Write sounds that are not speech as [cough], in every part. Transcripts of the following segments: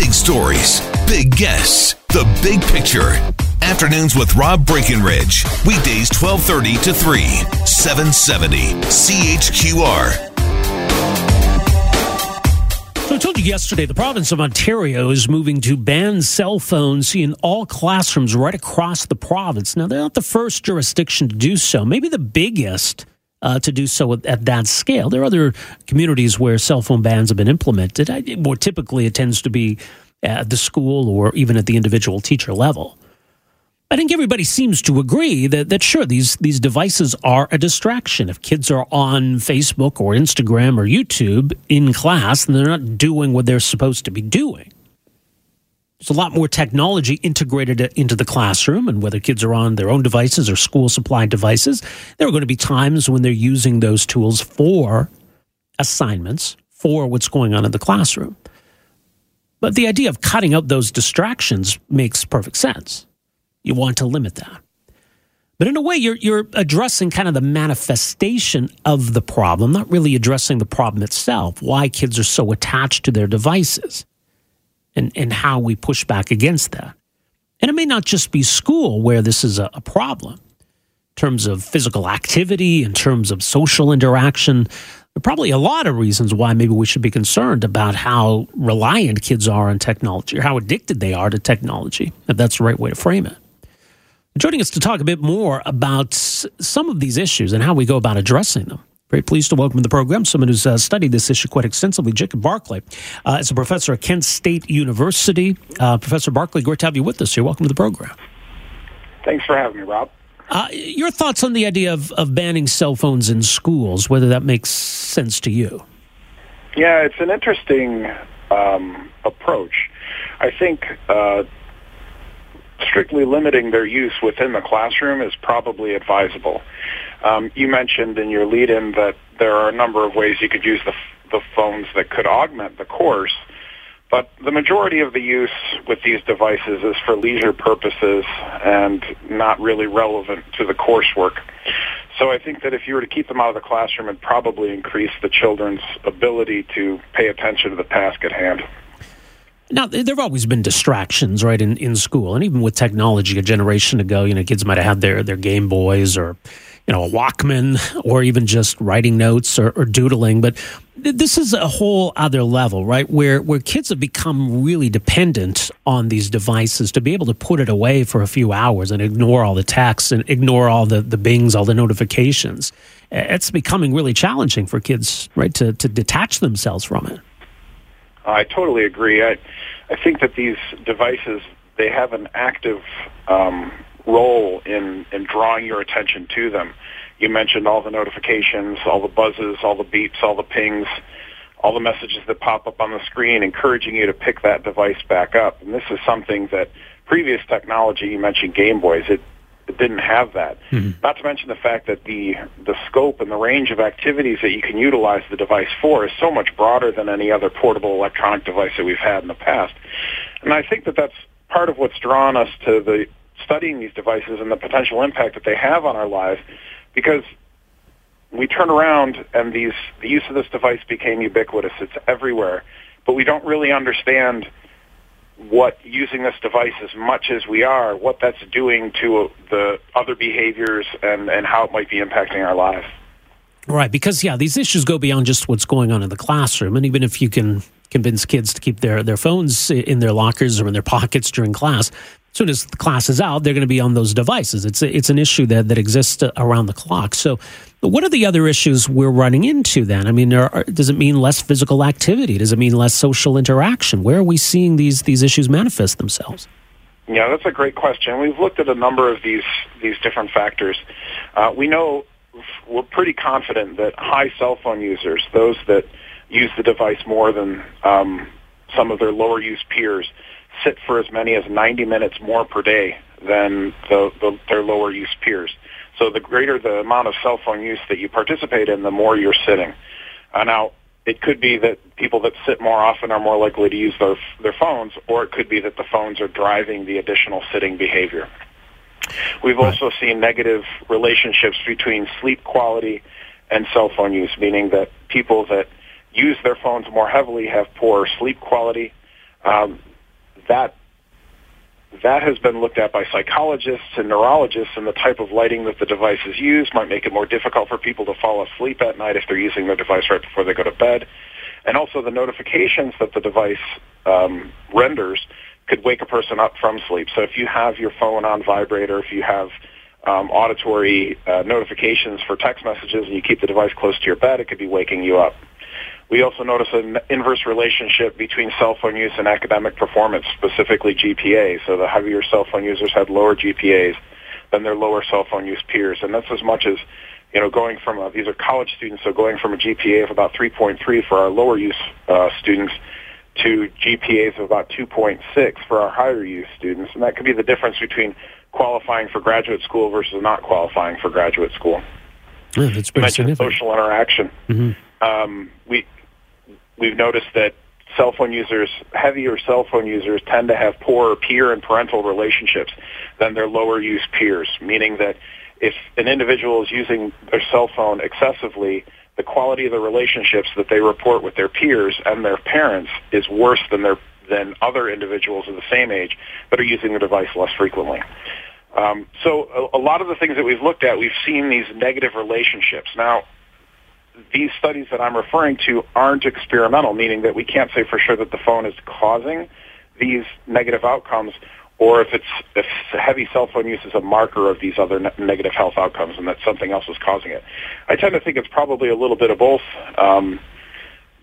Big stories, big guests, the big picture. Afternoons with Rob Breckenridge. Weekdays 1230 to 3, 770 CHQR. So I told you yesterday the province of Ontario is moving to ban cell phones in all classrooms right across the province. Now, they're not the first jurisdiction to do so, maybe the biggest uh, to do so at that scale. There are other communities where cell phone bans have been implemented. I, more typically, it tends to be at the school or even at the individual teacher level. I think everybody seems to agree that, that sure, these, these devices are a distraction. If kids are on Facebook or Instagram or YouTube in class, and they're not doing what they're supposed to be doing. There's a lot more technology integrated into the classroom, and whether kids are on their own devices or school supplied devices, there are going to be times when they're using those tools for assignments, for what's going on in the classroom. But the idea of cutting out those distractions makes perfect sense you want to limit that. But in a way, you're, you're addressing kind of the manifestation of the problem, not really addressing the problem itself, why kids are so attached to their devices and, and how we push back against that. And it may not just be school where this is a, a problem. In terms of physical activity, in terms of social interaction, there are probably a lot of reasons why maybe we should be concerned about how reliant kids are on technology or how addicted they are to technology, if that's the right way to frame it. Joining us to talk a bit more about some of these issues and how we go about addressing them. Very pleased to welcome to the program someone who's uh, studied this issue quite extensively, Jacob Barkley. Uh, is a professor at Kent State University. Uh, professor Barkley, great to have you with us here. Welcome to the program. Thanks for having me, Rob. Uh, your thoughts on the idea of, of banning cell phones in schools, whether that makes sense to you? Yeah, it's an interesting um, approach. I think uh, strictly limiting their use within the classroom is probably advisable. Um, you mentioned in your lead-in that there are a number of ways you could use the, the phones that could augment the course, but the majority of the use with these devices is for leisure purposes and not really relevant to the coursework. So I think that if you were to keep them out of the classroom, it'd probably increase the children's ability to pay attention to the task at hand. Now, there have always been distractions, right, in, in school. And even with technology a generation ago, you know, kids might have had their, their Game Boys or, you know, a Walkman [laughs] or even just writing notes or, or doodling. But this is a whole other level, right, where, where kids have become really dependent on these devices to be able to put it away for a few hours and ignore all the texts and ignore all the, the bings, all the notifications. It's becoming really challenging for kids, right, to, to detach themselves from it. I totally agree. I, I think that these devices they have an active um, role in in drawing your attention to them. You mentioned all the notifications, all the buzzes, all the beeps, all the pings, all the messages that pop up on the screen, encouraging you to pick that device back up. And this is something that previous technology, you mentioned Game Boys, it it didn't have that. Mm-hmm. Not to mention the fact that the the scope and the range of activities that you can utilize the device for is so much broader than any other portable electronic device that we've had in the past. And I think that that's part of what's drawn us to the studying these devices and the potential impact that they have on our lives because we turn around and these the use of this device became ubiquitous. It's everywhere. But we don't really understand what using this device as much as we are, what that's doing to the other behaviors and, and how it might be impacting our lives. Right, because yeah, these issues go beyond just what's going on in the classroom, and even if you can convince kids to keep their, their phones in their lockers or in their [laughs] pockets during class, as soon as the class is out, they're going to be on those devices. It's a, it's an issue that that exists around the clock. So, what are the other issues we're running into then? I mean, are, does it mean less physical activity? Does it mean less social interaction? Where are we seeing these these issues manifest themselves? Yeah, that's a great question. We've looked at a number of these these different factors. Uh, we know we're pretty confident that high cell phone users, those that use the device more than um, some of their lower use peers sit for as many as 90 minutes more per day than the, the, their lower use peers. So the greater the amount of cell phone use that you participate in, the more you're sitting. Uh, now, it could be that people that sit more often are more likely to use their, their phones, or it could be that the phones are driving the additional sitting behavior. We've also seen negative relationships between sleep quality and cell phone use, meaning that people that use their phones more heavily have poor sleep quality. Um, that that has been looked at by psychologists and neurologists, and the type of lighting that the devices use might make it more difficult for people to fall asleep at night if they're using the device right before they go to bed. And also the notifications that the device um, renders could wake a person up from sleep. So if you have your phone on vibrator, if you have um, auditory uh, notifications for text messages and you keep the device close to your bed, it could be waking you up. We also notice an inverse relationship between cell phone use and academic performance, specifically GPA. So the heavier cell phone users had lower GPAs than their lower cell phone use peers. And that's as much as, you know, going from, a, these are college students, so going from a GPA of about 3.3 for our lower use uh, students to GPAs of about 2.6 for our higher use students. And that could be the difference between qualifying for graduate school versus not qualifying for graduate school. Yeah, that's you mentioned social interaction. Mm-hmm. Um, we we've noticed that cell phone users, heavier cell phone users, tend to have poorer peer and parental relationships than their lower use peers, meaning that if an individual is using their cell phone excessively, the quality of the relationships that they report with their peers and their parents is worse than their than other individuals of the same age that are using the device less frequently. Um, so a, a lot of the things that we've looked at, we've seen these negative relationships. Now, these studies that I'm referring to aren't experimental, meaning that we can't say for sure that the phone is causing these negative outcomes, or if it's if heavy cell phone use is a marker of these other ne- negative health outcomes, and that something else is causing it. I tend to think it's probably a little bit of both, um,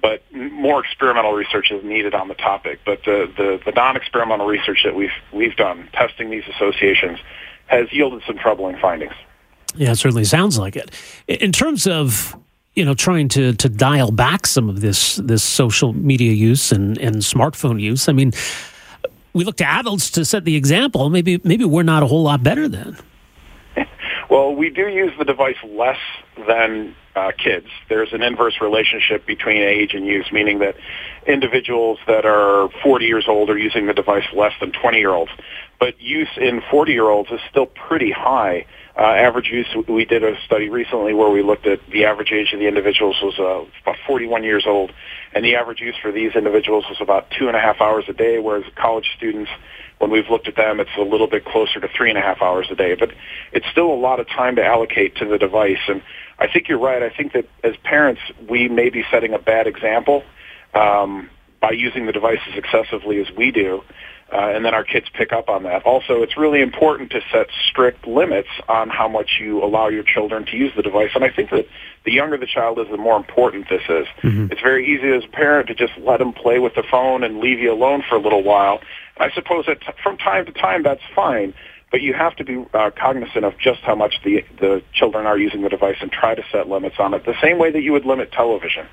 but more experimental research is needed on the topic. But the, the, the non-experimental research that we've we've done testing these associations has yielded some troubling findings. Yeah, it certainly sounds like it. In terms of you know, trying to to dial back some of this this social media use and and smartphone use. I mean, we look to adults to set the example. Maybe maybe we're not a whole lot better then. [laughs] Well, we do use the device less than uh, kids. There's an inverse relationship between age and use, meaning that individuals that are 40 years old are using the device less than 20 year olds. But use in 40 year olds is still pretty high uh, average use, we did a study recently where we looked at the average age of the individuals was uh, about 41 years old, and the average use for these individuals was about two and a half hours a day, whereas college students, when we've looked at them, it's a little bit closer to three and a half hours a day. But it's still a lot of time to allocate to the device, and I think you're right. I think that as parents, we may be setting a bad example um, by using the devices excessively as we do uh, and then our kids pick up on that. Also, it's really important to set strict limits on how much you allow your children to use the device. And I think that the younger the child is, the more important this is. Mm-hmm. It's very easy as a parent to just let them play with the phone and leave you alone for a little while. And I suppose that t- from time to time that's fine, but you have to be uh, cognizant of just how much the the children are using the device and try to set limits on it, the same way that you would limit television.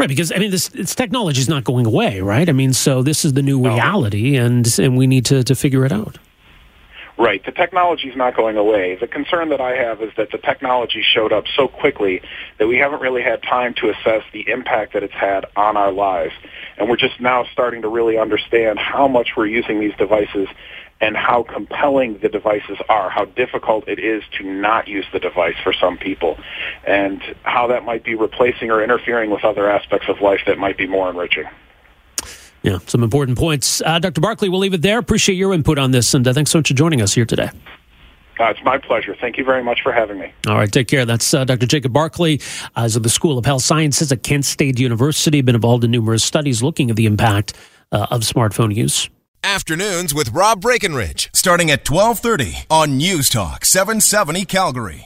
Right, because I mean, this, technology is not going away, right? I mean, so this is the new reality, and and we need to to figure it out. Right. The technology is not going away. The concern that I have is that the technology showed up so quickly that we haven't really had time to assess the impact that it's had on our lives. And we're just now starting to really understand how much we're using these devices and how compelling the devices are, how difficult it is to not use the device for some people, and how that might be replacing or interfering with other aspects of life that might be more enriching. Yeah, some important points. Uh, Dr. Barkley, we'll leave it there. Appreciate your input on this, and uh, thanks so much for joining us here today. Uh, it's my pleasure. Thank you very much for having me. All right, take care. That's uh, Dr. Jacob Barkley, uh, of the School of Health Sciences at Kent State University. Been involved in numerous studies looking at the impact uh, of smartphone use. Afternoons with Rob Breckenridge, starting at 1230 on News Talk 770 Calgary.